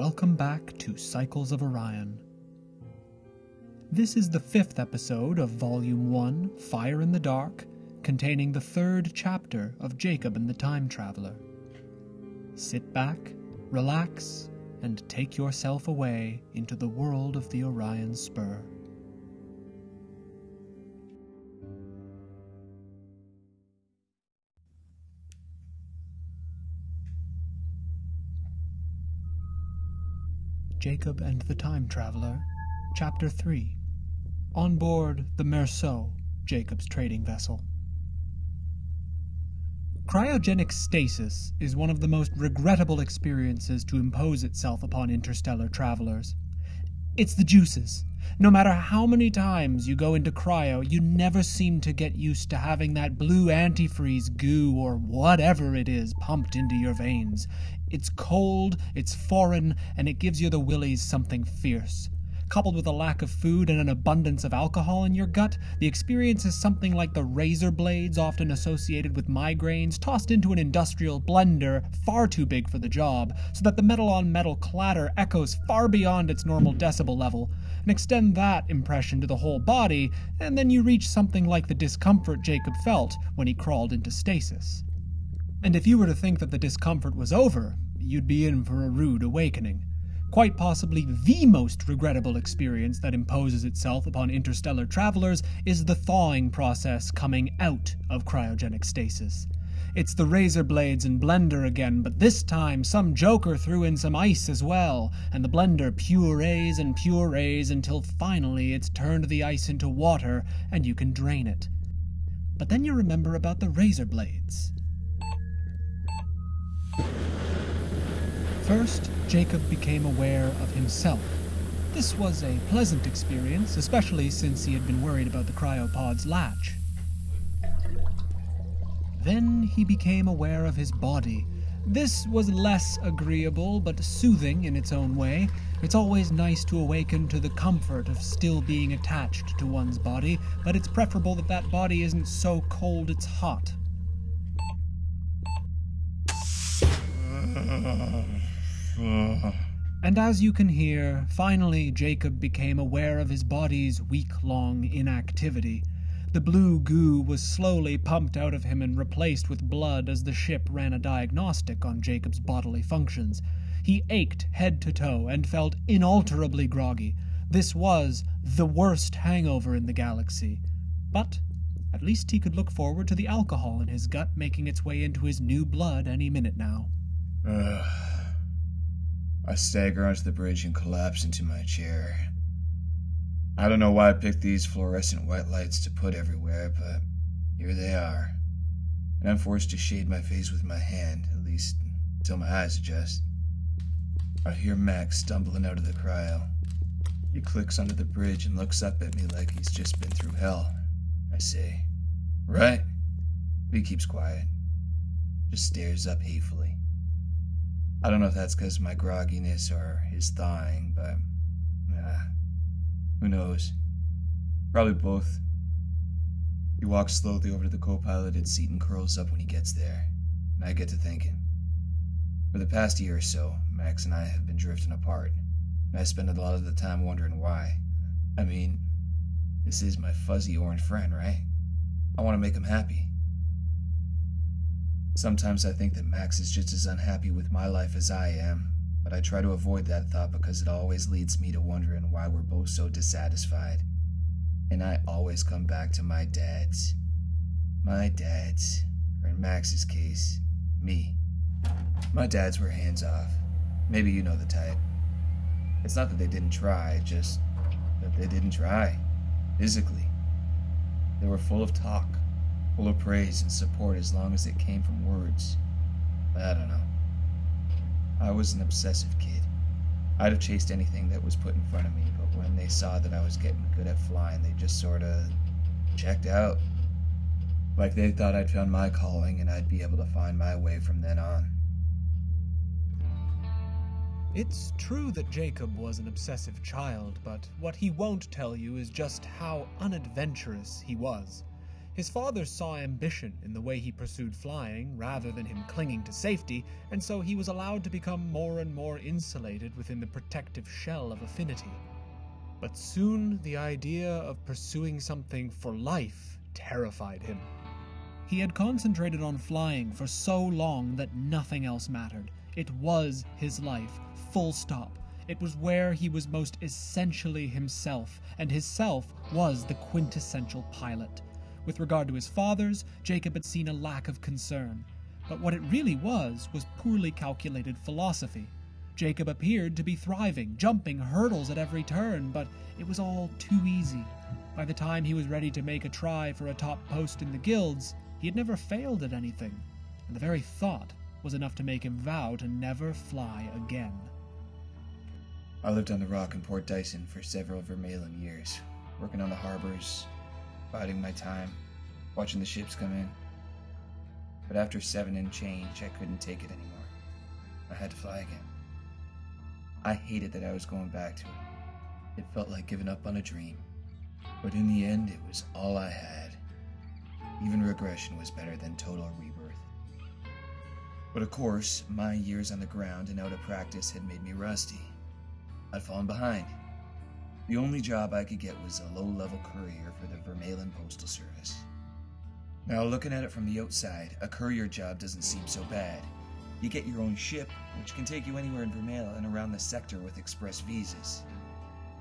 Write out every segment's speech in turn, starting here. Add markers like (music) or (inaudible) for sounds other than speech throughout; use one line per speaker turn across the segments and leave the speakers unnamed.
welcome back to Cycles of Orion. This is the fifth episode of Volume 1, Fire in the Dark, containing the third chapter of Jacob and the Time Traveler. Sit back, relax, and take yourself away into the world of the Orion Spur. Jacob and the Time Traveler, Chapter 3 On board the Merceau, Jacob's trading vessel. Cryogenic stasis is one of the most regrettable experiences to impose itself upon interstellar travelers. It's the juices. No matter how many times you go into cryo, you never seem to get used to having that blue antifreeze goo or whatever it is pumped into your veins. It's cold, it's foreign, and it gives you the willies something fierce. Coupled with a lack of food and an abundance of alcohol in your gut, the experience is something like the razor blades often associated with migraines tossed into an industrial blender far too big for the job, so that the metal on metal clatter echoes far beyond its normal decibel level. And extend that impression to the whole body, and then you reach something like the discomfort Jacob felt when he crawled into stasis. And if you were to think that the discomfort was over, you'd be in for a rude awakening. Quite possibly the most regrettable experience that imposes itself upon interstellar travelers is the thawing process coming out of cryogenic stasis. It's the razor blades and blender again, but this time some joker threw in some ice as well, and the blender purees and purees until finally it's turned the ice into water and you can drain it. But then you remember about the razor blades. First, Jacob became aware of himself. This was a pleasant experience, especially since he had been worried about the cryopod's latch. Then he became aware of his body. This was less agreeable, but soothing in its own way. It's always nice to awaken to the comfort of still being attached to one's body, but it's preferable that that body isn't so cold it's hot. (laughs) And as you can hear, finally Jacob became aware of his body's week long inactivity. The blue goo was slowly pumped out of him and replaced with blood as the ship ran a diagnostic on Jacob's bodily functions. He ached head to toe and felt inalterably groggy. This was the worst hangover in the galaxy. But at least he could look forward to the alcohol in his gut making its way into his new blood any minute now.
I stagger onto the bridge and collapse into my chair. I don't know why I picked these fluorescent white lights to put everywhere, but here they are. And I'm forced to shade my face with my hand, at least until my eyes adjust. I hear Max stumbling out of the cryo. He clicks under the bridge and looks up at me like he's just been through hell. I say, Right? He keeps quiet, just stares up hatefully. I don't know if that's because of my grogginess or his thawing, but uh, who knows? Probably both. He walks slowly over to the co piloted seat and curls up when he gets there, and I get to thinking. For the past year or so, Max and I have been drifting apart, and I spend a lot of the time wondering why. I mean, this is my fuzzy orange friend, right? I want to make him happy. Sometimes I think that Max is just as unhappy with my life as I am, but I try to avoid that thought because it always leads me to wondering why we're both so dissatisfied. And I always come back to my dad's. My dad's, or in Max's case, me. My dads were hands off. Maybe you know the type. It's not that they didn't try, just that they didn't try. Physically. They were full of talk, full of praise and support as long as it came from words. I don't know. I was an obsessive kid. I'd have chased anything that was put in front of me, but when they saw that I was getting good at flying, they just sort of checked out. Like they thought I'd found my calling and I'd be able to find my way from then on.
It's true that Jacob was an obsessive child, but what he won't tell you is just how unadventurous he was. His father saw ambition in the way he pursued flying rather than him clinging to safety, and so he was allowed to become more and more insulated within the protective shell of affinity. But soon the idea of pursuing something for life terrified him. He had concentrated on flying for so long that nothing else mattered. It was his life, full stop. It was where he was most essentially himself, and his self was the quintessential pilot. With regard to his fathers, Jacob had seen a lack of concern. But what it really was was poorly calculated philosophy. Jacob appeared to be thriving, jumping hurdles at every turn, but it was all too easy. By the time he was ready to make a try for a top post in the guilds, he had never failed at anything, and the very thought was enough to make him vow to never fly again.
I lived on the rock in Port Dyson for several Vermalen years, working on the harbors, biding my time, watching the ships come in. But after seven and change, I couldn't take it anymore. I had to fly again. I hated that I was going back to it. It felt like giving up on a dream. But in the end, it was all I had. Even regression was better than total rebirth. But of course, my years on the ground and out of practice had made me rusty. I'd fallen behind. The only job I could get was a low level courier for the Vermalen Postal Service. Now, looking at it from the outside, a courier job doesn't seem so bad. You get your own ship, which can take you anywhere in Vermalen and around the sector with express visas.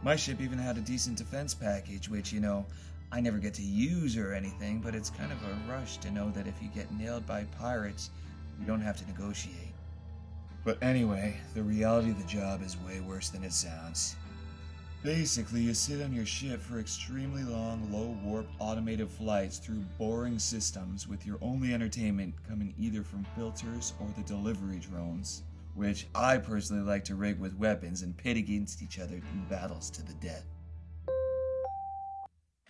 My ship even had a decent defense package, which, you know, I never get to use or anything, but it's kind of a rush to know that if you get nailed by pirates, you don't have to negotiate. But anyway, the reality of the job is way worse than it sounds. Basically, you sit on your ship for extremely long, low warp automated flights through boring systems with your only entertainment coming either from filters or the delivery drones, which I personally like to rig with weapons and pit against each other in battles to the death.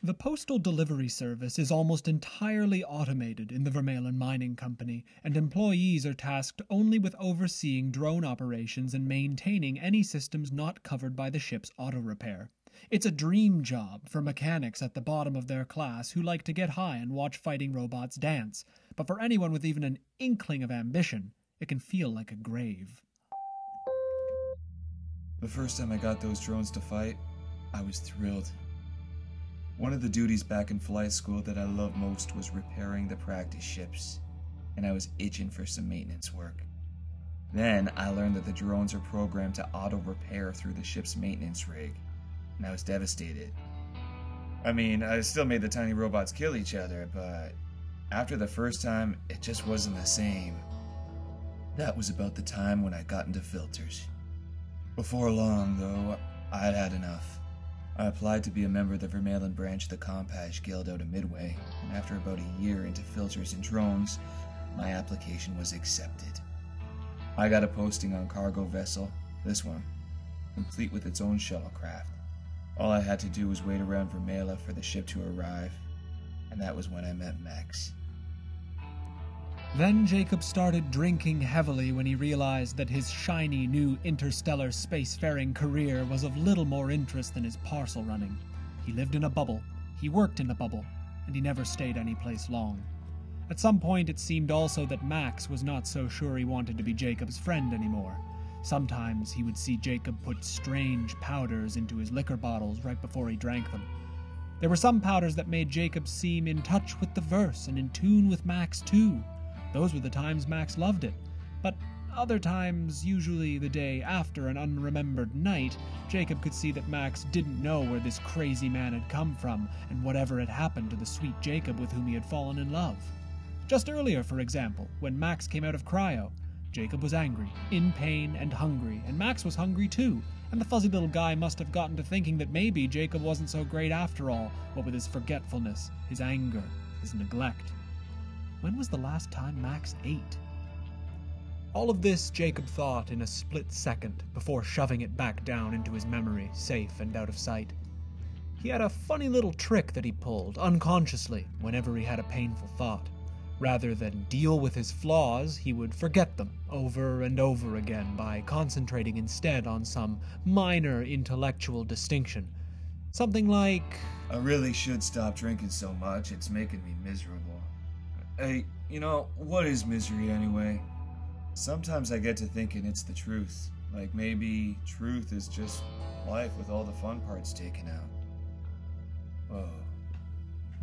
The postal delivery service is almost entirely automated in the Vermalen Mining Company, and employees are tasked only with overseeing drone operations and maintaining any systems not covered by the ship's auto repair. It's a dream job for mechanics at the bottom of their class who like to get high and watch fighting robots dance, but for anyone with even an inkling of ambition, it can feel like a grave.
The first time I got those drones to fight, I was thrilled. One of the duties back in flight school that I loved most was repairing the practice ships, and I was itching for some maintenance work. Then I learned that the drones are programmed to auto repair through the ship's maintenance rig, and I was devastated. I mean, I still made the tiny robots kill each other, but after the first time, it just wasn't the same. That was about the time when I got into filters. Before long, though, I'd had enough. I applied to be a member of the Vermalen branch of the Compage Guild out of Midway, and after about a year into filters and drones, my application was accepted. I got a posting on cargo vessel, this one, complete with its own shuttlecraft. All I had to do was wait around Vermela for the ship to arrive, and that was when I met Max.
Then Jacob started drinking heavily when he realized that his shiny new interstellar spacefaring career was of little more interest than his parcel running. He lived in a bubble, he worked in a bubble, and he never stayed any place long. At some point, it seemed also that Max was not so sure he wanted to be Jacob's friend anymore. Sometimes he would see Jacob put strange powders into his liquor bottles right before he drank them. There were some powders that made Jacob seem in touch with the verse and in tune with Max, too. Those were the times Max loved it. But other times, usually the day after an unremembered night, Jacob could see that Max didn't know where this crazy man had come from and whatever had happened to the sweet Jacob with whom he had fallen in love. Just earlier, for example, when Max came out of cryo, Jacob was angry, in pain, and hungry, and Max was hungry too, and the fuzzy little guy must have gotten to thinking that maybe Jacob wasn't so great after all, what with his forgetfulness, his anger, his neglect. When was the last time Max ate? All of this Jacob thought in a split second before shoving it back down into his memory, safe and out of sight. He had a funny little trick that he pulled, unconsciously, whenever he had a painful thought. Rather than deal with his flaws, he would forget them over and over again by concentrating instead on some minor intellectual distinction. Something like.
I really should stop drinking so much. It's making me miserable. Hey, you know, what is misery anyway? Sometimes I get to thinking it's the truth. Like maybe truth is just life with all the fun parts taken out.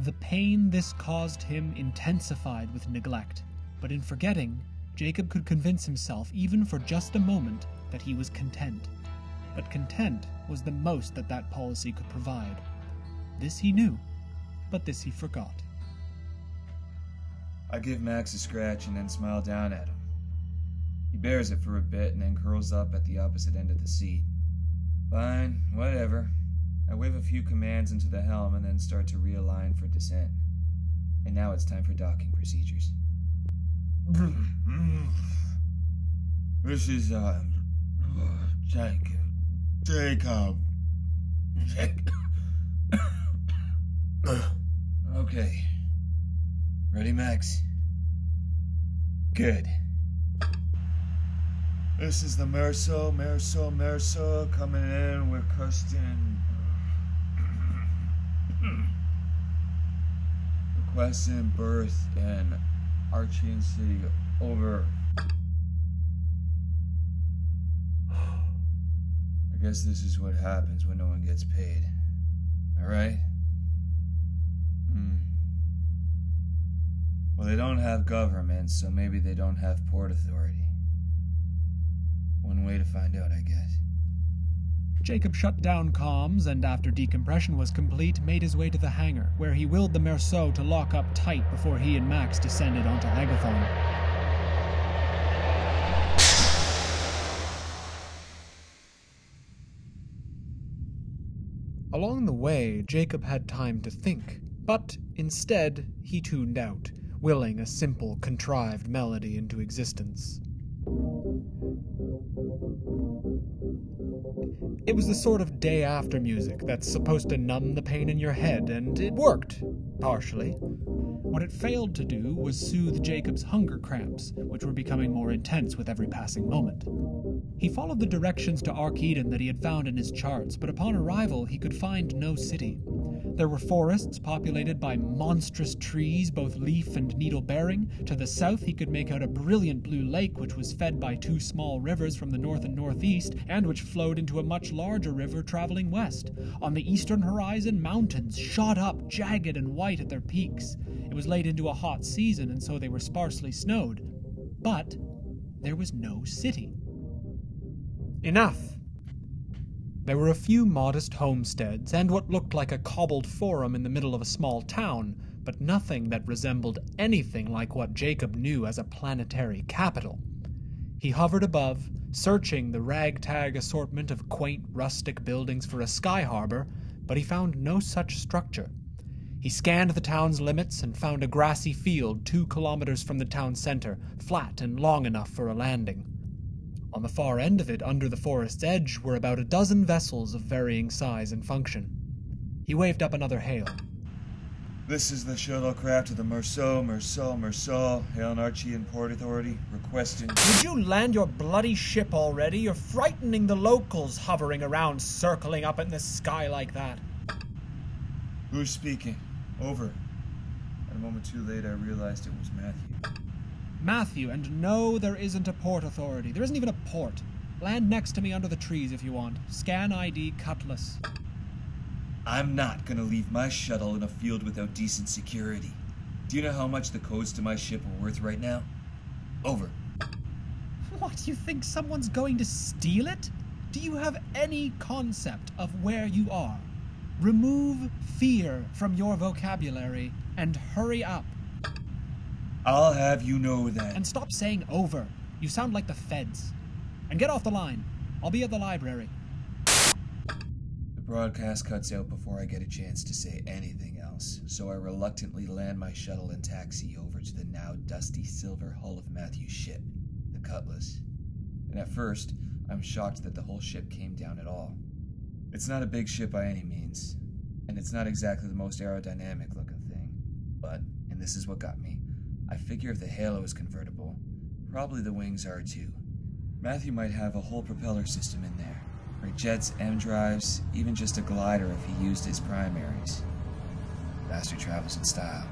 The pain this caused him intensified with neglect, but in forgetting, Jacob could convince himself, even for just a moment, that he was content. But content was the most that that policy could provide. This he knew, but this he forgot.
I give Max a scratch and then smile down at him. He bears it for a bit and then curls up at the opposite end of the seat. Fine, whatever. I wave a few commands into the helm and then start to realign for descent. And now it's time for docking procedures. (clears throat) This is, uh, Jacob. Jacob. Jacob. okay. Ready, Max? Good. This is the Merceau, Merceau, Merceau coming in with Kirsten. (clears throat) Requesting berth in Arcadon City. Over. (sighs) I guess this is what happens when no one gets paid. Alright? Well, they don't have government, so maybe they don't have Port Authority. One way to find out, I guess.
Jacob shut down comms and, after decompression was complete, made his way to the hangar, where he willed the Merceau to lock up tight before he and Max descended onto Agathon. Along the way, Jacob had time to think, but instead he tuned out, willing a simple, contrived melody into existence. It was the sort of day after music that's supposed to numb the pain in your head, and it worked, partially. What it failed to do was soothe Jacob's hunger cramps, which were becoming more intense with every passing moment. He followed the directions to Arcadon that he had found in his charts, but upon arrival he could find no city. There were forests populated by monstrous trees, both leaf and needle bearing. To the south, he could make out a brilliant blue lake, which was fed by two small rivers from the north and northeast, and which flowed into a much larger river traveling west. On the eastern horizon, mountains shot up, jagged and white at their peaks. It was late into a hot season, and so they were sparsely snowed. But there was no city. Enough! There were a few modest homesteads and what looked like a cobbled forum in the middle of a small town, but nothing that resembled anything like what Jacob knew as a planetary capital. He hovered above, searching the ragtag assortment of quaint rustic buildings for a sky harbor, but he found no such structure. He scanned the town's limits and found a grassy field two kilometers from the town center, flat and long enough for a landing. On the far end of it, under the forest's edge, were about a dozen vessels of varying size and function. He waved up another hail.
This is the shuttlecraft of the Merceau, Merceau, Merceau, Hail Arcadon Port Authority, requesting.
Would you land your bloody ship already? You're frightening the locals hovering around, circling up in the sky like that.
Who's speaking? Over. And a moment too late, I realized it was Matthew.
Matthew, and no, there isn't a port authority. There isn't even a port. Land next to me under the trees if you want. Scan ID Cutlass.
I'm not gonna leave my shuttle in a field without decent security. Do you know how much the codes to my ship are worth right now? Over.
What, you think someone's going to steal it? Do you have any concept of where you are? Remove fear from your vocabulary and hurry up.
I'll have you know that.
And stop saying over. You sound like the feds. And get off the line. I'll be at the library.
The broadcast cuts out before I get a chance to say anything else, so I reluctantly land my shuttle and taxi over to the now dusty silver hull of Matthew's ship, the Cutlass. And at first, I'm shocked that the whole ship came down at all. It's not a big ship by any means, and it's not exactly the most aerodynamic looking thing. But, and this is what got me, I figure if the halo is convertible, probably the wings are too. Matthew might have a whole propeller system in there, or jets, M drives, even just a glider if he used his primaries. Bastard travels in style.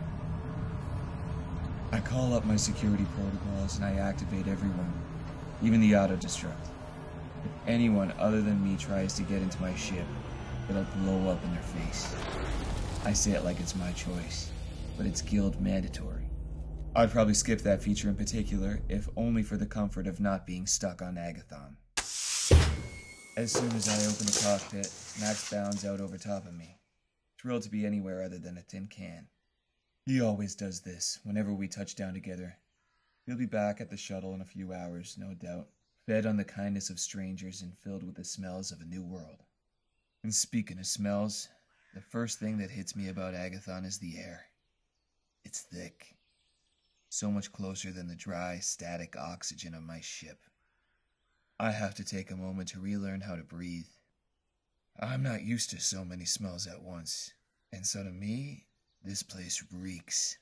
I call up my security protocols and I activate everyone, even the auto destruct. If anyone other than me tries to get into my ship, it'll blow up in their face. I say it like it's my choice, but it's guild mandatory. I'd probably skip that feature in particular, if only for the comfort of not being stuck on Agathon. As soon as I open the cockpit, Max bounds out over top of me, thrilled to be anywhere other than a tin can. He always does this whenever we touch down together. He'll be back at the shuttle in a few hours, no doubt, fed on the kindness of strangers and filled with the smells of a new world. And speaking of smells, the first thing that hits me about Agathon is the air. It's thick, so much closer than the dry, static oxygen of my ship. I have to take a moment to relearn how to breathe. I'm not used to so many smells at once, and so to me, this place reeks.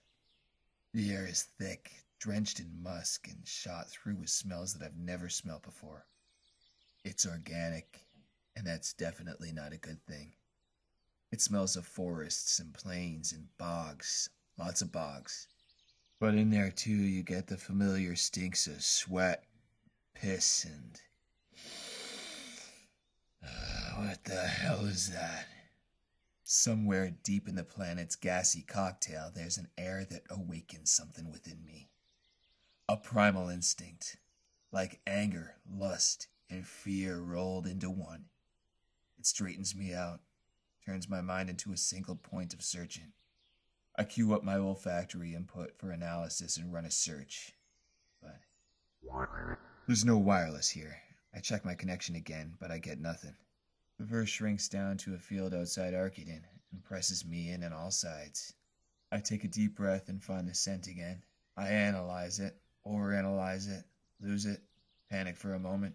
The air is thick, drenched in musk, and shot through with smells that I've never smelt before. It's organic, and that's definitely not a good thing. It smells of forests and plains and bogs, lots of bogs. But in there too, you get the familiar stinks of sweat, piss, and. (sighs) what the hell is that? Somewhere deep in the planet's gassy cocktail, there's an air that awakens something within me. A primal instinct, like anger, lust, and fear rolled into one. It straightens me out, turns my mind into a single point of searching. I queue up my olfactory input for analysis and run a search. But there's no wireless here. I check my connection again, but I get nothing. The verse shrinks down to a field outside Arcadon and presses me in on all sides. I take a deep breath and find the scent again. I analyze it, overanalyze it, lose it, panic for a moment,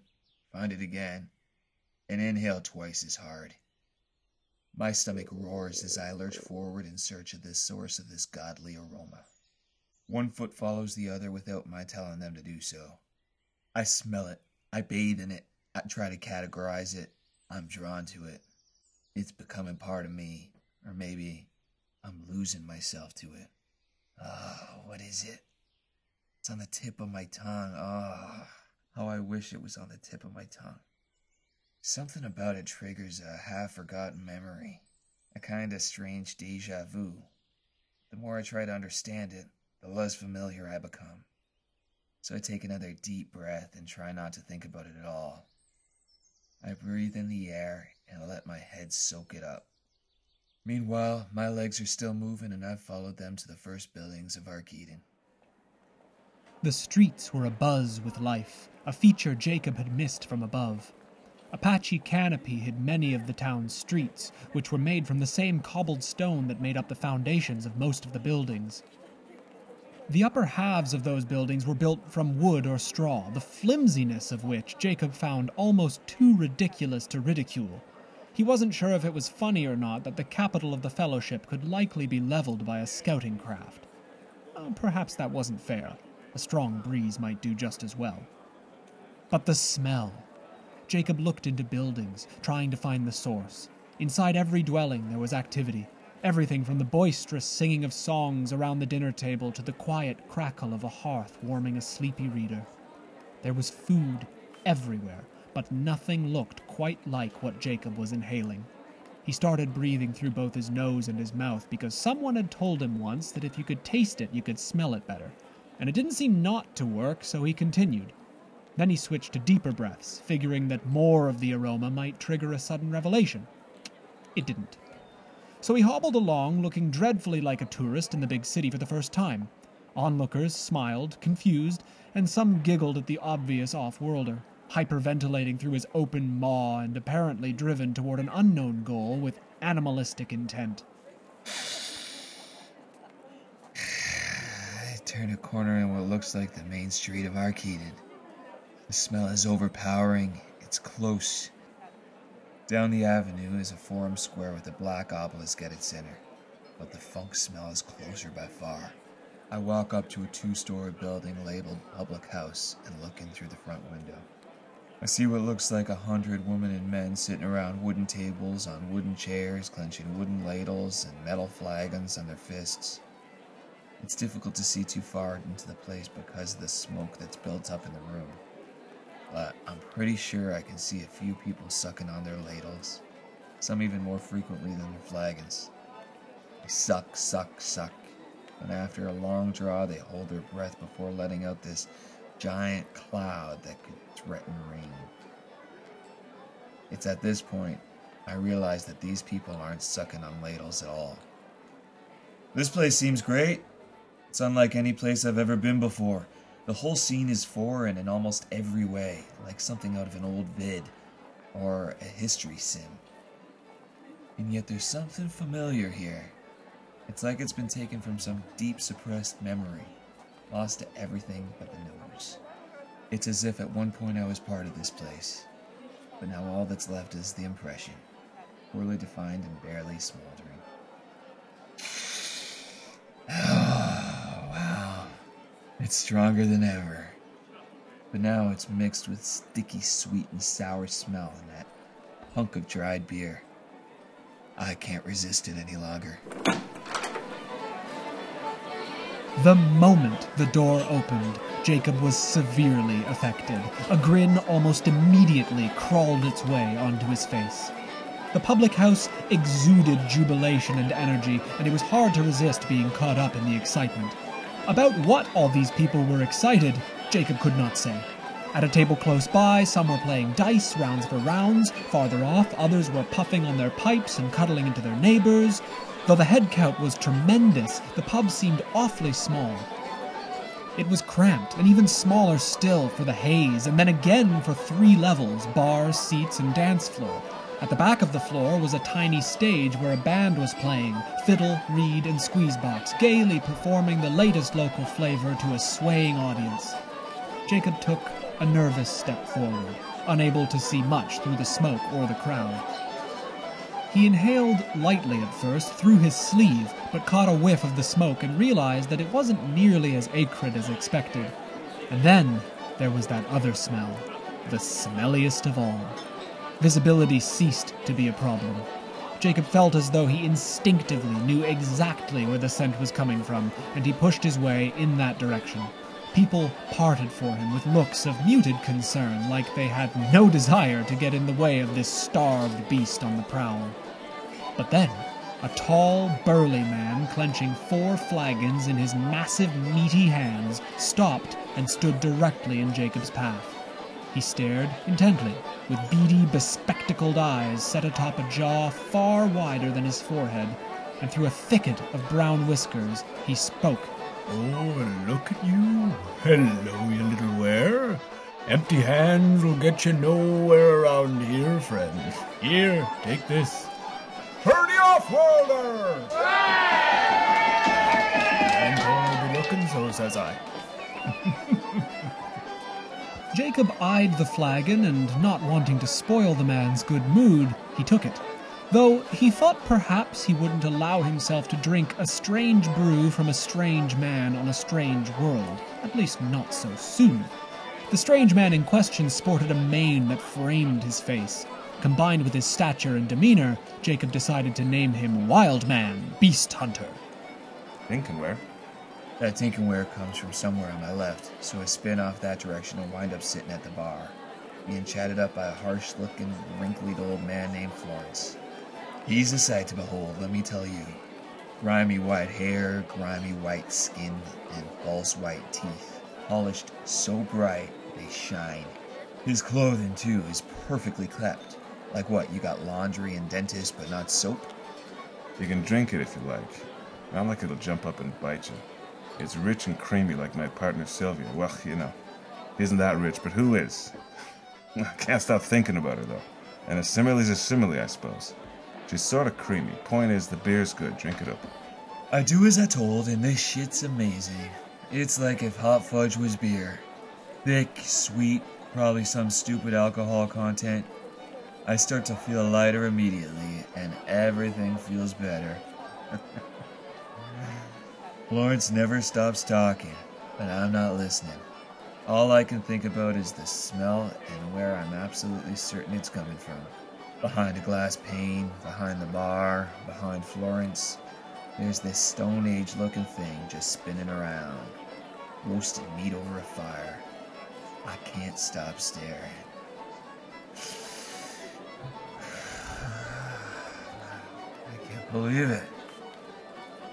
find it again, and inhale twice as hard. My stomach roars as I lurch forward in search of the source of this godly aroma. One foot follows the other without my telling them to do so. I smell it. I bathe in it. I try to categorize it. I'm drawn to it. It's becoming part of me. Or maybe I'm losing myself to it. Ah, oh, what is it? It's on the tip of my tongue. Ah, oh, how I wish it was on the tip of my tongue. Something about it triggers a half forgotten memory, a kind of strange deja vu. The more I try to understand it, the less familiar I become. So I take another deep breath and try not to think about it at all. I breathe in the air and let my head soak it up. Meanwhile, my legs are still moving and I've followed them to the first buildings of Arcadon.
The streets were abuzz with life, a feature Jacob had missed from above. A patchy canopy hid many of the town's streets, which were made from the same cobbled stone that made up the foundations of most of the buildings. The upper halves of those buildings were built from wood or straw, the flimsiness of which Jacob found almost too ridiculous to ridicule. He wasn't sure if it was funny or not that the capital of the Fellowship could likely be leveled by a scouting craft. Uh, perhaps that wasn't fair. A strong breeze might do just as well. But the smell. Jacob looked into buildings, trying to find the source. Inside every dwelling, there was activity. Everything from the boisterous singing of songs around the dinner table to the quiet crackle of a hearth warming a sleepy reader. There was food everywhere, but nothing looked quite like what Jacob was inhaling. He started breathing through both his nose and his mouth because someone had told him once that if you could taste it, you could smell it better. And it didn't seem not to work, so he continued. Then he switched to deeper breaths, figuring that more of the aroma might trigger a sudden revelation. It didn't. So he hobbled along, looking dreadfully like a tourist in the big city for the first time. Onlookers smiled, confused, and some giggled at the obvious off worlder, hyperventilating through his open maw and apparently driven toward an unknown goal with animalistic intent. (sighs)
I turn a corner in what looks like the main street of Arcadon. The smell is overpowering. It's close. Down the avenue is a forum square with a black obelisk at its center, but the funk smell is closer by far. I walk up to a two story building labeled Public House and look in through the front window. I see what looks like a hundred women and men sitting around wooden tables on wooden chairs, clenching wooden ladles and metal flagons on their fists. It's difficult to see too far into the place because of the smoke that's built up in the room. But I'm pretty sure I can see a few people sucking on their ladles, some even more frequently than their flagons. They suck, suck, suck, and after a long draw, they hold their breath before letting out this giant cloud that could threaten rain. It's at this point I realize that these people aren't sucking on ladles at all. This place seems great. It's unlike any place I've ever been before. The whole scene is foreign in almost every way, like something out of an old vid or a history sim. And yet there's something familiar here. It's like it's been taken from some deep suppressed memory, lost to everything but the nose. It's as if at one point I was part of this place, but now all that's left is the impression, poorly defined and barely smoldering. It's stronger than ever. But now it's mixed with sticky sweet and sour smell and that hunk of dried beer. I can't resist it any longer.
The moment the door opened, Jacob was severely affected. A grin almost immediately crawled its way onto his face. The public house exuded jubilation and energy, and it was hard to resist being caught up in the excitement. About what all these people were excited, Jacob could not say. At a table close by, some were playing dice, rounds for rounds. Farther off, others were puffing on their pipes and cuddling into their neighbors. Though the head count was tremendous, the pub seemed awfully small. It was cramped, and even smaller still for the haze, and then again for three levels bar, seats, and dance floor. At the back of the floor was a tiny stage where a band was playing fiddle, reed, and squeezebox, gaily performing the latest local flavor to a swaying audience. Jacob took a nervous step forward, unable to see much through the smoke or the crowd. He inhaled lightly at first through his sleeve, but caught a whiff of the smoke and realized that it wasn't nearly as acrid as expected. And then there was that other smell, the smelliest of all. Visibility ceased to be a problem. Jacob felt as though he instinctively knew exactly where the scent was coming from, and he pushed his way in that direction. People parted for him with looks of muted concern, like they had no desire to get in the way of this starved beast on the prowl. But then, a tall, burly man, clenching four flagons in his massive, meaty hands, stopped and stood directly in Jacob's path. He stared intently, with beady, bespectacled eyes set atop a jaw far wider than his forehead, and through a thicket of brown whiskers he spoke.
Oh, look at you. Hello, you little ware. Empty hands will get you nowhere around here, friend. Here, take this. Hurry off, Walder! And I'll be looking, so says I. (laughs)
Jacob eyed the flagon, and not wanting to spoil the man's good mood, he took it. Though he thought perhaps he wouldn't allow himself to drink a strange brew from a strange man on a strange world, at least not so soon. The strange man in question sported a mane that framed his face. Combined with his stature and demeanor, Jacob decided to name him Wild Man, Beast Hunter.
Lincolnware.
That Tinkenware comes from somewhere on my left, so I spin off that direction and wind up sitting at the bar, being chatted up by a harsh looking, wrinkled old man named Florence. He's a sight to behold, let me tell you. Grimy white hair, grimy white skin, and false white teeth, polished so bright they shine. His clothing, too, is perfectly kept. Like what, you got laundry and dentist, but not soap?
You can drink it if you like. Not like it'll jump up and bite you. It's rich and creamy like my partner Sylvia. Well, you know, isn't that rich, but who is? (laughs) I can't stop thinking about her though. And a simile's a simile, I suppose. She's sort of creamy. Point is, the beer's good. Drink it up.
I do as I told, and this shit's amazing. It's like if hot fudge was beer. Thick, sweet, probably some stupid alcohol content. I start to feel lighter immediately, and everything feels better. (laughs) Florence never stops talking, but I'm not listening. All I can think about is the smell and where I'm absolutely certain it's coming from. Behind a glass pane, behind the bar, behind Florence, there's this Stone Age looking thing just spinning around, roasting meat over a fire. I can't stop staring. (sighs) I can't believe it.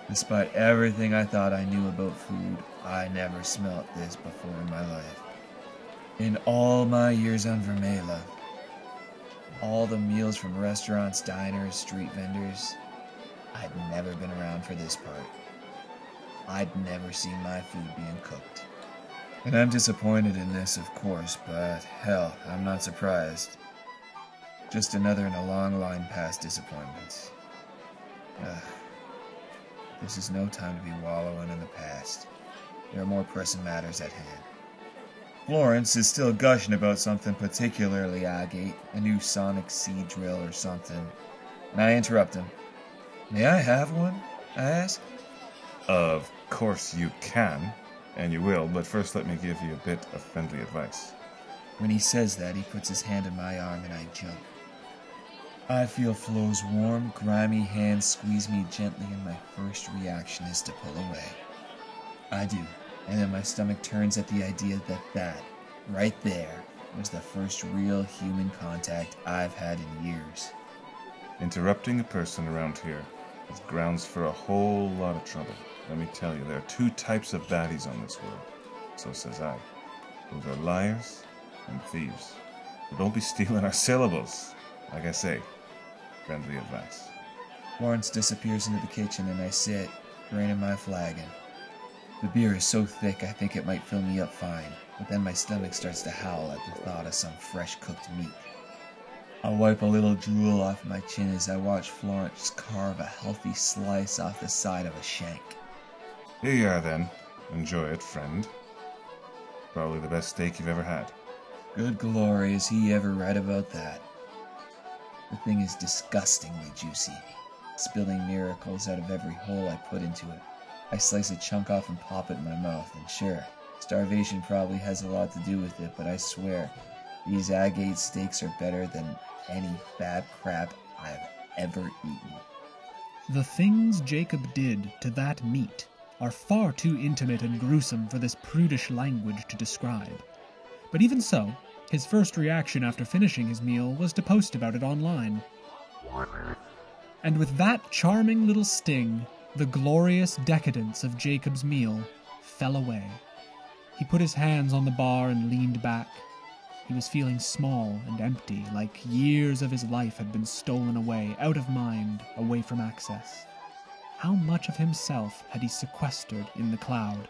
Despite everything I thought I knew about food, I never smelt this before in my life. In all my years on Vermela, all the meals from restaurants, diners, street vendors, I'd never been around for this part. I'd never seen my food being cooked. And I'm disappointed in this, of course, but hell, I'm not surprised. Just another in a long line past disappointments. Ugh. This is no time to be wallowing in the past. There are more pressing matters at hand. Florence is still gushing about something particularly agate, a new sonic seed drill or something. And I interrupt him. May I have one? I ask.
Of course you can, and you will, but first let me give you a bit of friendly advice.
When he says that, he puts his hand on my arm and I jump. I feel Flo's warm, grimy hands squeeze me gently, and my first reaction is to pull away. I do, and then my stomach turns at the idea that that, right there, was the first real human contact I've had in years.
Interrupting a person around here is grounds for a whole lot of trouble. Let me tell you, there are two types of baddies on this world. So says I. Those are liars and thieves. Don't be stealing our syllables. Like I say, friendly advice.
Florence disappears into the kitchen and I sit, draining my flagon. The beer is so thick I think it might fill me up fine, but then my stomach starts to howl at the thought of some fresh cooked meat. I wipe a little drool off my chin as I watch Florence carve a healthy slice off the side of a shank.
Here you are then. Enjoy it, friend. Probably the best steak you've ever had.
Good glory, is he ever right about that? The thing is disgustingly juicy, spilling miracles out of every hole I put into it. I slice a chunk off and pop it in my mouth, and sure, starvation probably has a lot to do with it, but I swear, these agate steaks are better than any bad crap I've ever eaten.
The things Jacob did to that meat are far too intimate and gruesome for this prudish language to describe. But even so, his first reaction after finishing his meal was to post about it online. And with that charming little sting, the glorious decadence of Jacob's meal fell away. He put his hands on the bar and leaned back. He was feeling small and empty, like years of his life had been stolen away, out of mind, away from access. How much of himself had he sequestered in the cloud?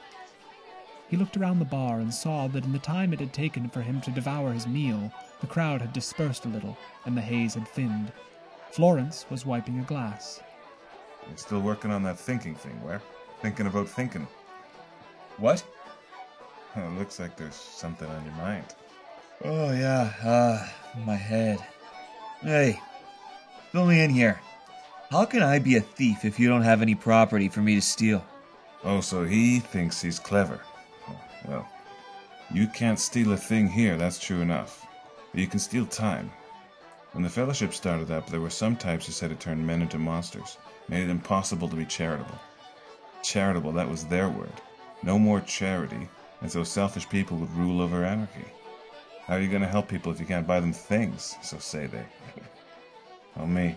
He looked around the bar and saw that in the time it had taken for him to devour his meal, the crowd had dispersed a little, and the haze had thinned. Florence was wiping a glass.
You're still working on that thinking thing, where? Thinking about thinking.
What?
Well, (laughs) it looks like there's something on your mind.
Oh, yeah, ah, my head. Hey, fill me in here. How can I be a thief if you don't have any property for me to steal?
Oh, so he thinks he's clever. Well, you can't steal a thing here, that's true enough. But you can steal time. When the Fellowship started up, there were some types who said it turned men into monsters, made it impossible to be charitable. Charitable, that was their word. No more charity, and so selfish people would rule over anarchy. How are you going to help people if you can't buy them things? So say they. (laughs) well, me.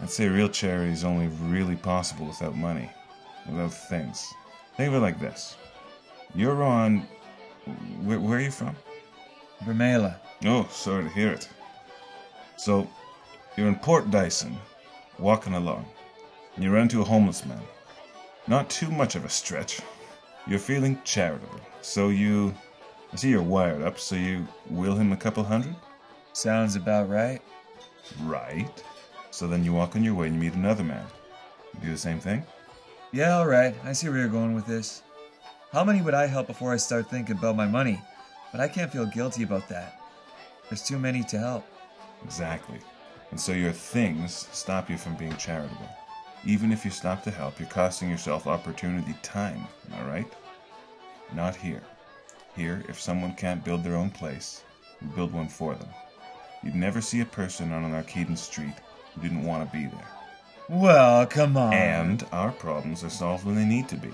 I'd say real charity is only really possible without money, without things. Think of it like this you're on. Where, where are you from?
Vermela.
Oh, sorry to hear it. So, you're in Port Dyson, walking along, and you run into a homeless man. Not too much of a stretch. You're feeling charitable, so you. I see you're wired up, so you will him a couple hundred?
Sounds about right.
Right. So then you walk on your way and you meet another man. You do the same thing?
Yeah, alright. I see where you're going with this. How many would I help before I start thinking about my money? But I can't feel guilty about that. There's too many to help.
Exactly. And so your things stop you from being charitable. Even if you stop to help, you're costing yourself opportunity time, am I right? Not here. Here, if someone can't build their own place, we build one for them. You'd never see a person on an Arcadon street who didn't want to be there.
Well, come on.
And our problems are solved when they need to be.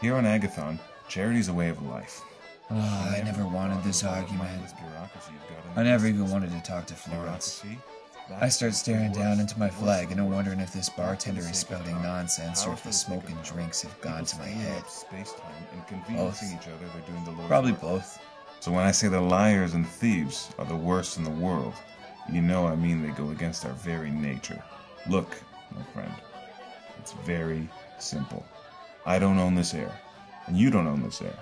Here on Agathon, charity's a way of life.
Oh, I never wanted this argument.
This bureaucracy you've got in
I never even wanted to talk to Florence. I start staring down into my flag and
I'm
wondering if this
Not for the
bartender is spouting nonsense or if the smoke and drinks have gone to my head.
up space-time and conveniencing each other, they're doing the Lord's
Probably both.
So when I say the liars and thieves are the worst in the world, you know I mean they go against our very nature. Look, my friend, it's very simple. I don't own this air, and you don't own this air.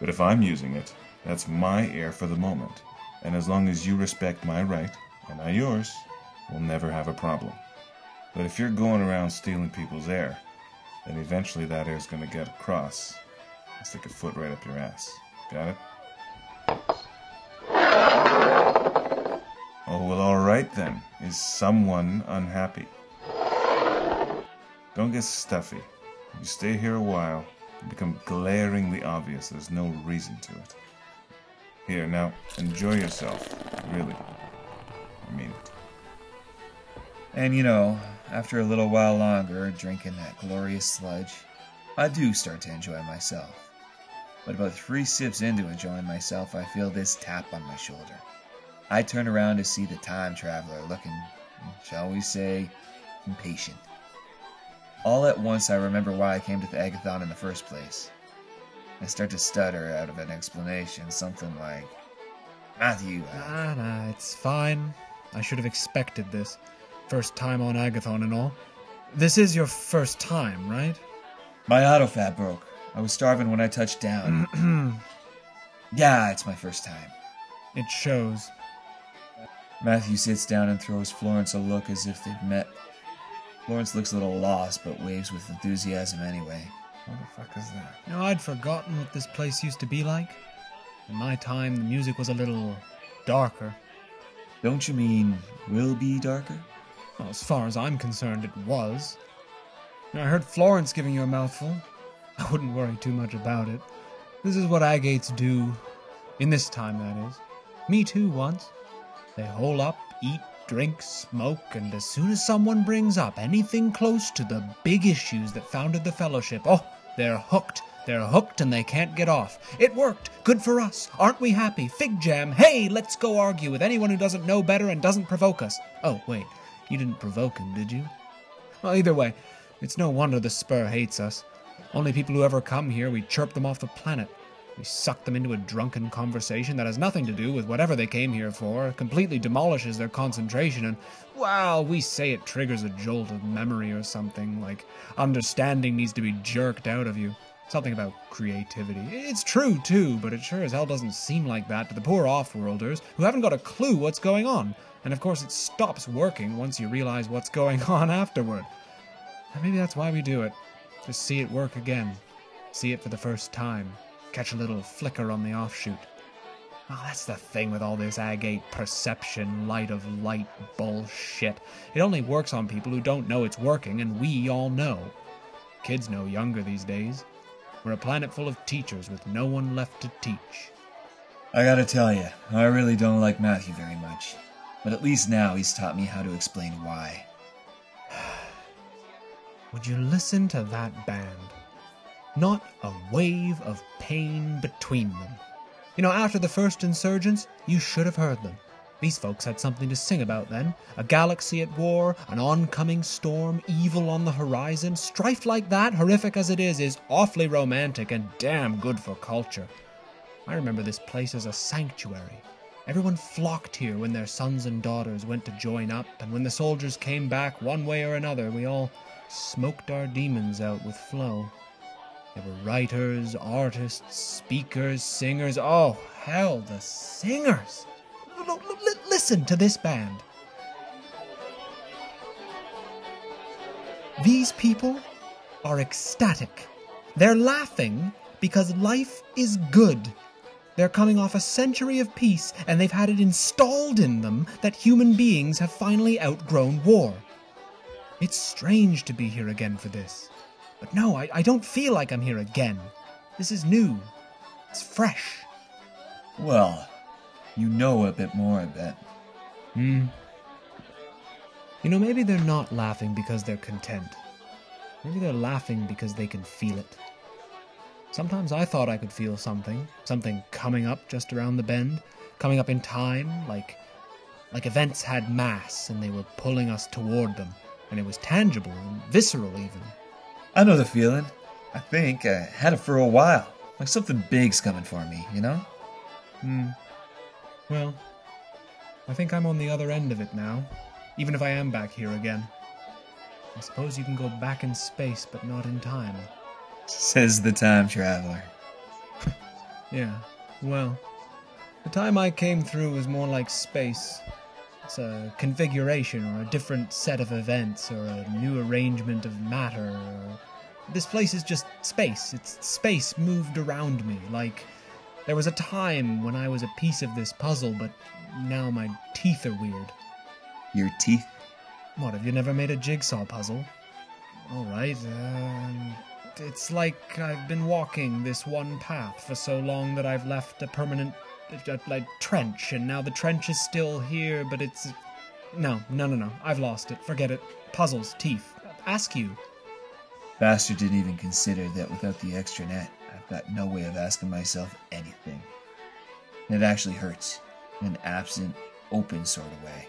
But if I'm using it, that's my air for the moment. And as long as you respect my right, and I yours, we'll never have a problem. But if you're going around stealing people's air, then eventually that air's gonna get across and stick a foot right up your ass. Got it? Oh, well, alright then. Is someone unhappy? Don't get stuffy. You stay here a while, become glaringly obvious there's no reason to it. Here, now, enjoy yourself. Really. I mean it.
And you know, after a little while longer drinking that glorious sludge, I do start to enjoy myself. But about three sips into enjoying myself, I feel this tap on my shoulder. I turn around to see the time traveler looking, shall we say, impatient. All at once, I remember why I came to the Arcadon in the first place. I start to stutter out of an explanation, something like, Matthew, uh,
Nah, nah, it's fine. I should have expected this. First time on Arcadon and all. This is your first time, right?
My autofab broke. I was starving when I touched down. (clears throat) yeah, it's my first time.
It shows.
Matthew sits down and throws Florence a look as if they've met. Florence looks a little lost, but waves with enthusiasm anyway.
What the fuck is that?
You know, I'd forgotten what this place used to be like. In my time, the music was a little darker.
Don't you mean will be darker?
Well, as far as I'm concerned, it was. You know, I heard Florence giving you a mouthful. I wouldn't worry too much about it. This is what agates do. In this time, that is. Me too, once. They hole up, eat, drink, smoke, and as soon as someone brings up anything close to the big issues that founded the Fellowship, oh, they're hooked. They're hooked and they can't get off. It worked. Good for us. Aren't we happy? Fig jam. Hey, let's go argue with anyone who doesn't know better and doesn't provoke us. Oh, wait. You didn't provoke him, did you? Well, either way, it's no wonder the Spur hates us. Only people who ever come here, we chirp them off the planet. We suck them into a drunken conversation that has nothing to do with whatever they came here for, completely demolishes their concentration, and, well, we say it triggers a jolt of memory or something, like understanding needs to be jerked out of you. Something about creativity. It's true, too, but it sure as hell doesn't seem like that to the poor off-worlders who haven't got a clue what's going on. And of course, it stops working once you realize what's going (laughs) on afterward. And maybe that's why we do it. To see it work again. See it for the first time. Catch a little flicker on the offshoot. Oh, that's the thing with all this agate perception, light of light bullshit. It only works on people who don't know it's working, and we all know. Kids know younger these days. We're a planet full of teachers with no one left to teach.
I gotta tell you, I really don't like Matthew very much. But at least now he's taught me how to explain why. (sighs)
Would you listen to that band? Not a wave of pain between them. You know, after the first insurgents, you should have heard them. These folks had something to sing about then. A galaxy at war, an oncoming storm, evil on the horizon. Strife like that, horrific as it is, is awfully romantic and damn good for culture. I remember this place as a sanctuary. Everyone flocked here when their sons and daughters went to join up, and when the soldiers came back one way or another, we all smoked our demons out with flow. There were writers, artists, speakers, singers. Oh, hell, the singers! L- l- listen to this band. These people are ecstatic. They're laughing because life is good. They're coming off a century of peace, and they've had it installed in them that human beings have finally outgrown war. It's strange to be here again for this. But no, I, I don't feel like I'm here again. This is new. It's fresh.
Well, you know a bit more, I bet.
Hmm. You know, maybe they're not laughing because they're content. Maybe they're laughing because they can feel it. Sometimes I thought I could feel something, something coming up just around the bend, coming up in time, like like events had mass and they were pulling us toward them, and it was tangible and visceral even.
I know the feeling. I think I had it for a while. Like something big's coming for me, you know?
Hmm. Well, I think I'm on the other end of it now, even if I am back here again. I suppose you can go back in space, but not in time.
Says the time traveler. (laughs)
Yeah, well, the time I came through was more like space. It's a configuration or a different set of events or a new arrangement of matter. Or... This place is just space. It's space moved around me. Like there was a time when I was a piece of this puzzle, but now my teeth are weird.
Your teeth?
What, have you never made a jigsaw puzzle? Alright, um, it's like I've been walking this one path for so long that I've left a permanent uh, like trench, and now the trench is still here, but it's no, no, no, no. I've lost it. Forget it. Puzzles, teeth. Ask you.
Bastard didn't even consider that without the extra net, I've got no way of asking myself anything. And it actually hurts, in an absent, open sort of way.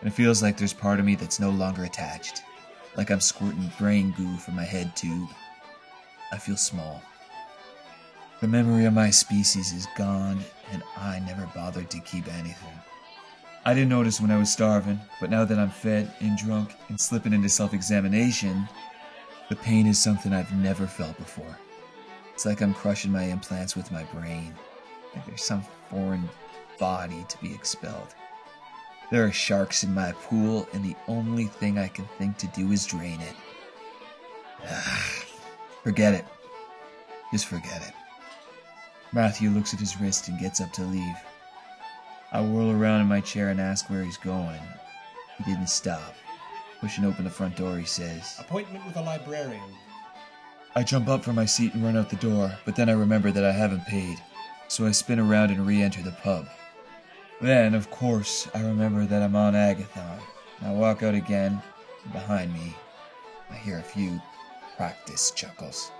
And it feels like there's part of me that's no longer attached. Like I'm squirting brain goo from my head tube. I feel small. The memory of my species is gone, and I never bothered to keep anything. I didn't notice when I was starving, but now that I'm fed and drunk and slipping into self examination, the pain is something I've never felt before. It's like I'm crushing my implants with my brain, like there's some foreign body to be expelled. There are sharks in my pool, and the only thing I can think to do is drain it. (sighs) forget it. Just forget it. Matthew looks at his wrist and gets up to leave. I whirl around in my chair and ask where he's going. He didn't stop. Pushing open the front door, he says,
Appointment with a librarian.
I jump up from my seat and run out the door, but then I remember that I haven't paid, so I spin around and re enter the pub. Then, of course, I remember that I'm on Arcadon. I walk out again, and behind me, I hear a few practice chuckles.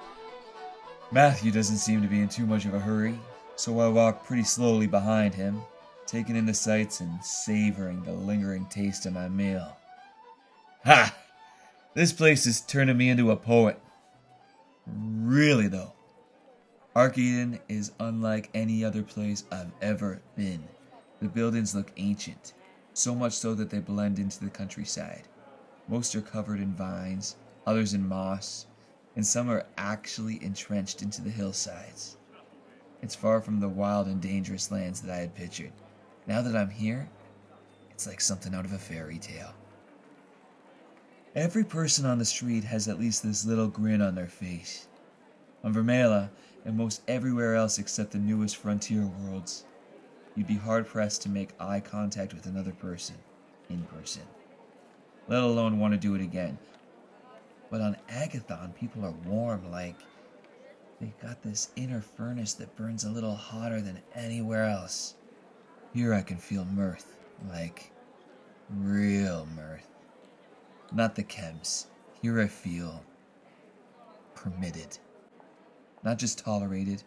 Matthew doesn't seem to be in too much of a hurry, so I walk pretty slowly behind him, taking in the sights and savoring the lingering taste of my meal. Ha! This place is turning me into a poet. Really, though. Arcadon is unlike any other place I've ever been. The buildings look ancient, so much so that they blend into the countryside. Most are covered in vines, others in moss, and some are actually entrenched into the hillsides. It's far from the wild and dangerous lands that I had pictured. Now that I'm here, it's like something out of a fairy tale. Every person on the street has at least this little grin on their face. On Vermela, and most everywhere else except the newest frontier worlds, you'd be hard pressed to make eye contact with another person in person, let alone want to do it again. But on Arcadon, people are warm, like they've got this inner furnace that burns a little hotter than anywhere else. Here I can feel mirth, like real mirth. Not the chems. Here I feel permitted. Not just tolerated,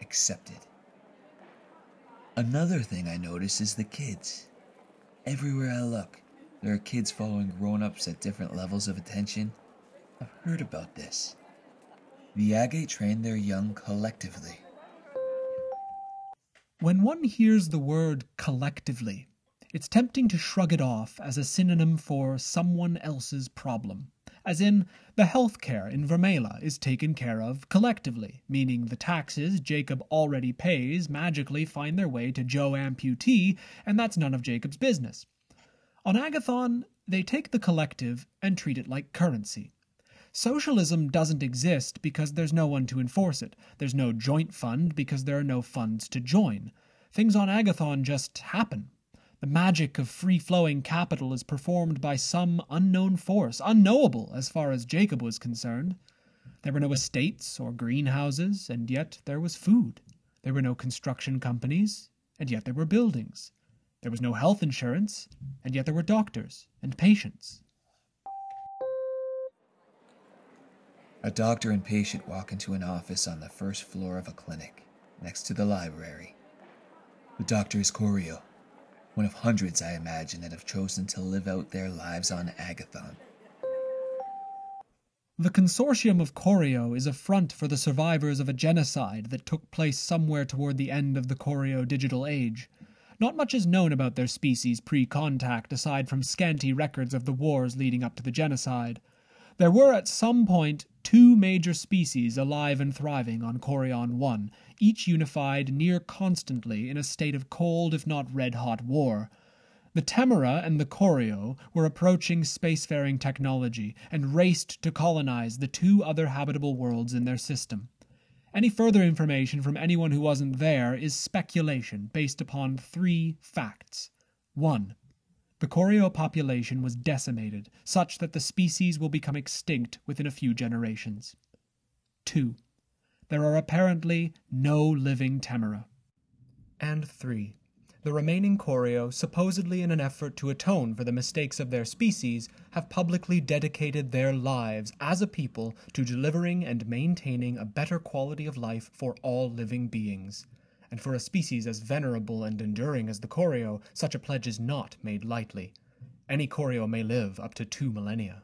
accepted. Another thing I notice is the kids. Everywhere I look, there are kids following grown ups at different levels of attention. I've heard about this. The Agate train their young collectively.
When one hears the word collectively, it's tempting to shrug it off as a synonym for someone else's problem. As in, the health care in Vermela is taken care of collectively, meaning the taxes Jacob already pays magically find their way to Joe Amputee, and that's none of Jacob's business. On Arcadon, they take the collective and treat it like currency. Socialism doesn't exist because there's no one to enforce it. There's no joint fund because there are no funds to join. Things on Arcadon just happen. The magic of free flowing capital is performed by some unknown force, unknowable as far as Jacob was concerned. There were no estates or greenhouses, and yet there was food. There were no construction companies, and yet there were buildings. There was no health insurance, and yet there were doctors and patients.
A doctor and patient walk into an office on the first floor of a clinic, next to the library. The doctor is Corio, one of hundreds, I imagine, that have chosen to live out their lives on Arcadon.
The Consortium of Corio is a front for the survivors of a genocide that took place somewhere toward the end of the Corio digital age. Not much is known about their species pre contact aside from scanty records of the wars leading up to the genocide. There were at some point two major species alive and thriving on Corion 1, each unified near constantly in a state of cold, if not red hot war. The Temera and the Corio were approaching spacefaring technology and raced to colonize the two other habitable worlds in their system. Any further information from anyone who wasn't there is speculation based upon three facts. 1. The Corio population was decimated, such that the species will become extinct within a few generations. 2. There are apparently no living Temera. And 3. The remaining Corio, supposedly in an effort to atone for the mistakes of their species, have publicly dedicated their lives as a people to delivering and maintaining a better quality of life for all living beings and for a species as venerable and enduring as the Corio, such a pledge is not made lightly. Any Corio may live up to two millennia.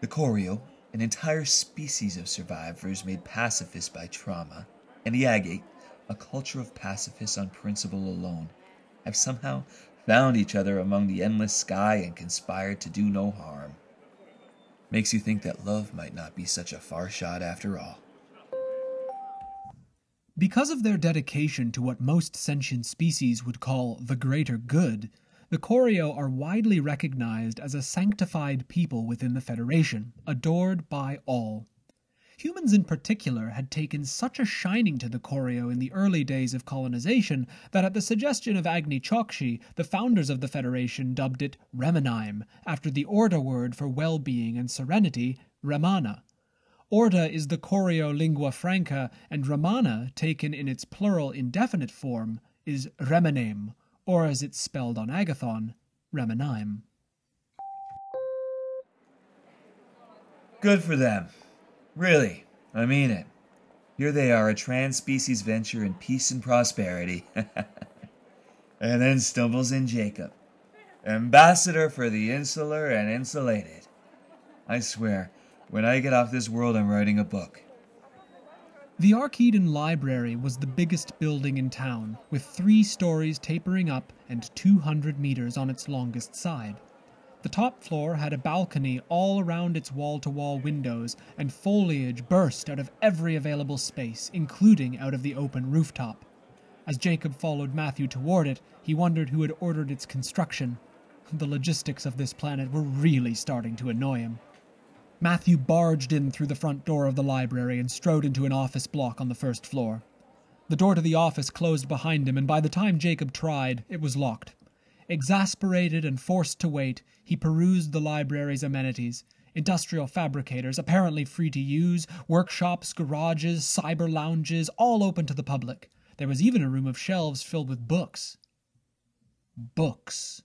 The Corio, an entire species of survivors made pacifist by trauma, and the Agate, a culture of pacifists on principle alone, have somehow found each other among the endless sky and conspired to do no harm. Makes you think that love might not be such a far shot after all.
Because of their dedication to what most sentient species would call the greater good, the Corio are widely recognized as a sanctified people within the Federation, adored by all. Humans in particular had taken such a shining to the Corio in the early days of colonization that at the suggestion of Agni Chokshi, the founders of the Federation dubbed it Remenheim, after the Orda word for well-being and serenity, Remana. Orda is the Corio lingua franca, and Ramana, taken in its plural indefinite form, is Remenem, or as it's spelled on Arcadon, Remenheim.
Good for them. Really, I mean it. Here they are, a trans species venture in peace and prosperity. (laughs) and then stumbles in Jacob, ambassador for the insular and insulated. I swear, when I get off this world, I'm writing a book.
The Arcadon Library was the biggest building in town, with three stories tapering up and 200 meters on its longest side. The top floor had a balcony all around its wall to wall windows, and foliage burst out of every available space, including out of the open rooftop. As Jacob followed Matthew toward it, he wondered who had ordered its construction. The logistics of this planet were really starting to annoy him. Matthew barged in through the front door of the library and strode into an office block on the first floor. The door to the office closed behind him, and by the time Jacob tried, it was locked. Exasperated and forced to wait, he perused the library's amenities industrial fabricators, apparently free to use, workshops, garages, cyber lounges, all open to the public. There was even a room of shelves filled with books. Books.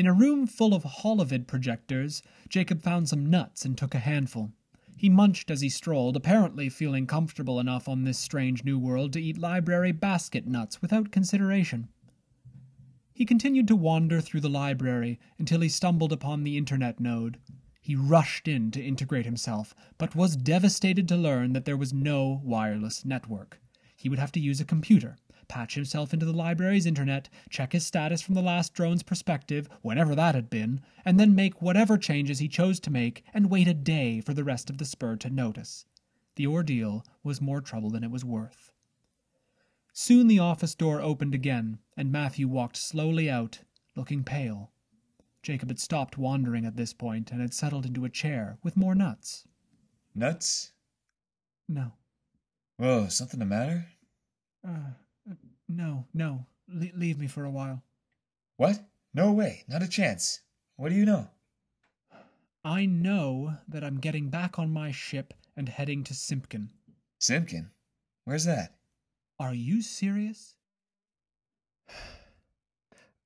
In a room full of holovid projectors, Jacob found some nuts and took a handful. He munched as he strolled, apparently feeling comfortable enough on this strange new world to eat library basket nuts without consideration. He continued to wander through the library until he stumbled upon the internet node. He rushed in to integrate himself, but was devastated to learn that there was no wireless network. He would have to use a computer, patch himself into the library's internet, check his status from the last drone's perspective, whenever that had been, and then make whatever changes he chose to make and wait a day for the rest of the spur to notice. The ordeal was more trouble than it was worth. Soon the office door opened again, and Matthew walked slowly out, looking pale. Jacob had stopped wandering at this point and had settled into a chair with more nuts.
Nuts?
No.
Whoa, something the matter?
Uh, no, no. Le- leave me for a while.
What? No way. Not a chance. What do you know?
I know that I'm getting back on my ship and heading to Simpkin.
Simpkin? Where's that?
Are you serious? (sighs)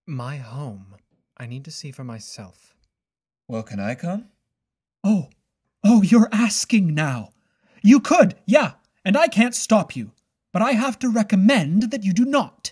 My home. I need to see for myself.
Well, can I come?
Oh, oh, you're asking now. You could, yeah, and I can't stop you. But I have to recommend that you do not.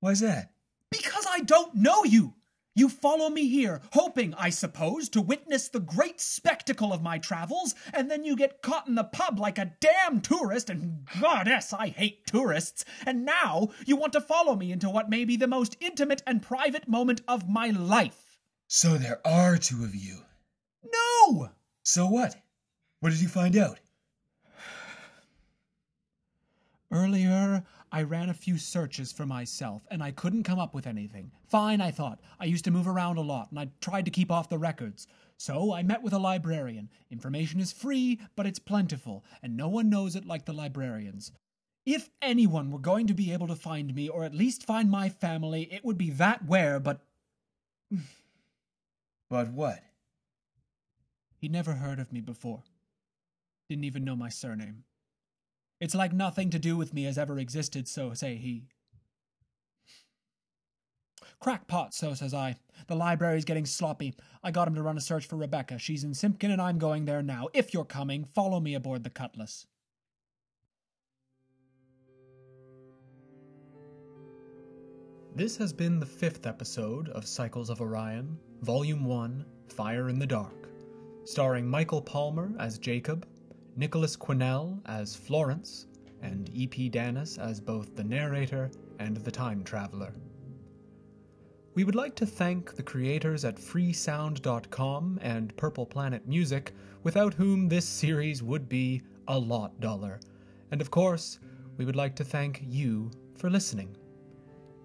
Why's that?
Because I don't know you. You follow me here, hoping, I suppose, to witness the great spectacle of my travels, and then you get caught in the pub like a damn tourist, and goddess, I hate tourists, and now you want to follow me into what may be the most intimate and private moment of my life.
So there are two of you.
No!
So what? What did you find out?
Earlier, I ran a few searches for myself, and I couldn't come up with anything. Fine, I thought. I used to move around a lot, and I tried to keep off the records. So I met with a librarian. Information is free, but it's plentiful, and no one knows it like the librarians. If anyone were going to be able to find me, or at least find my family, it would be that where, but. (sighs)
But what?
He'd never heard of me before. Didn't even know my surname. It's like nothing to do with me has ever existed, so say he. Crackpot, so says I. The library's getting sloppy. I got him to run a search for Rebecca. She's in Simpkin, and I'm going there now. If you're coming, follow me aboard the Cutlass. This has been the fifth episode of Cycles of Orion, Volume 1 Fire in the Dark, starring Michael Palmer as Jacob, Nicholas Quinnell as Florence, and E.P. Danis as both the narrator and the time traveler. We would like to thank the creators at freesound.com and Purple Planet Music, without whom this series would be a lot duller. And of course, we would like to thank you for listening.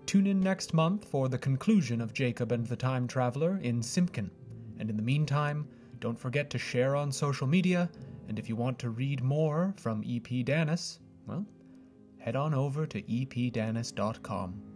Tune in next month for the conclusion of Jacob and the Time Traveler in Simpkin. And in the meantime, don't forget to share on social media, and if you want to read more from E.P. Danis, well, head on over to epdanis.com.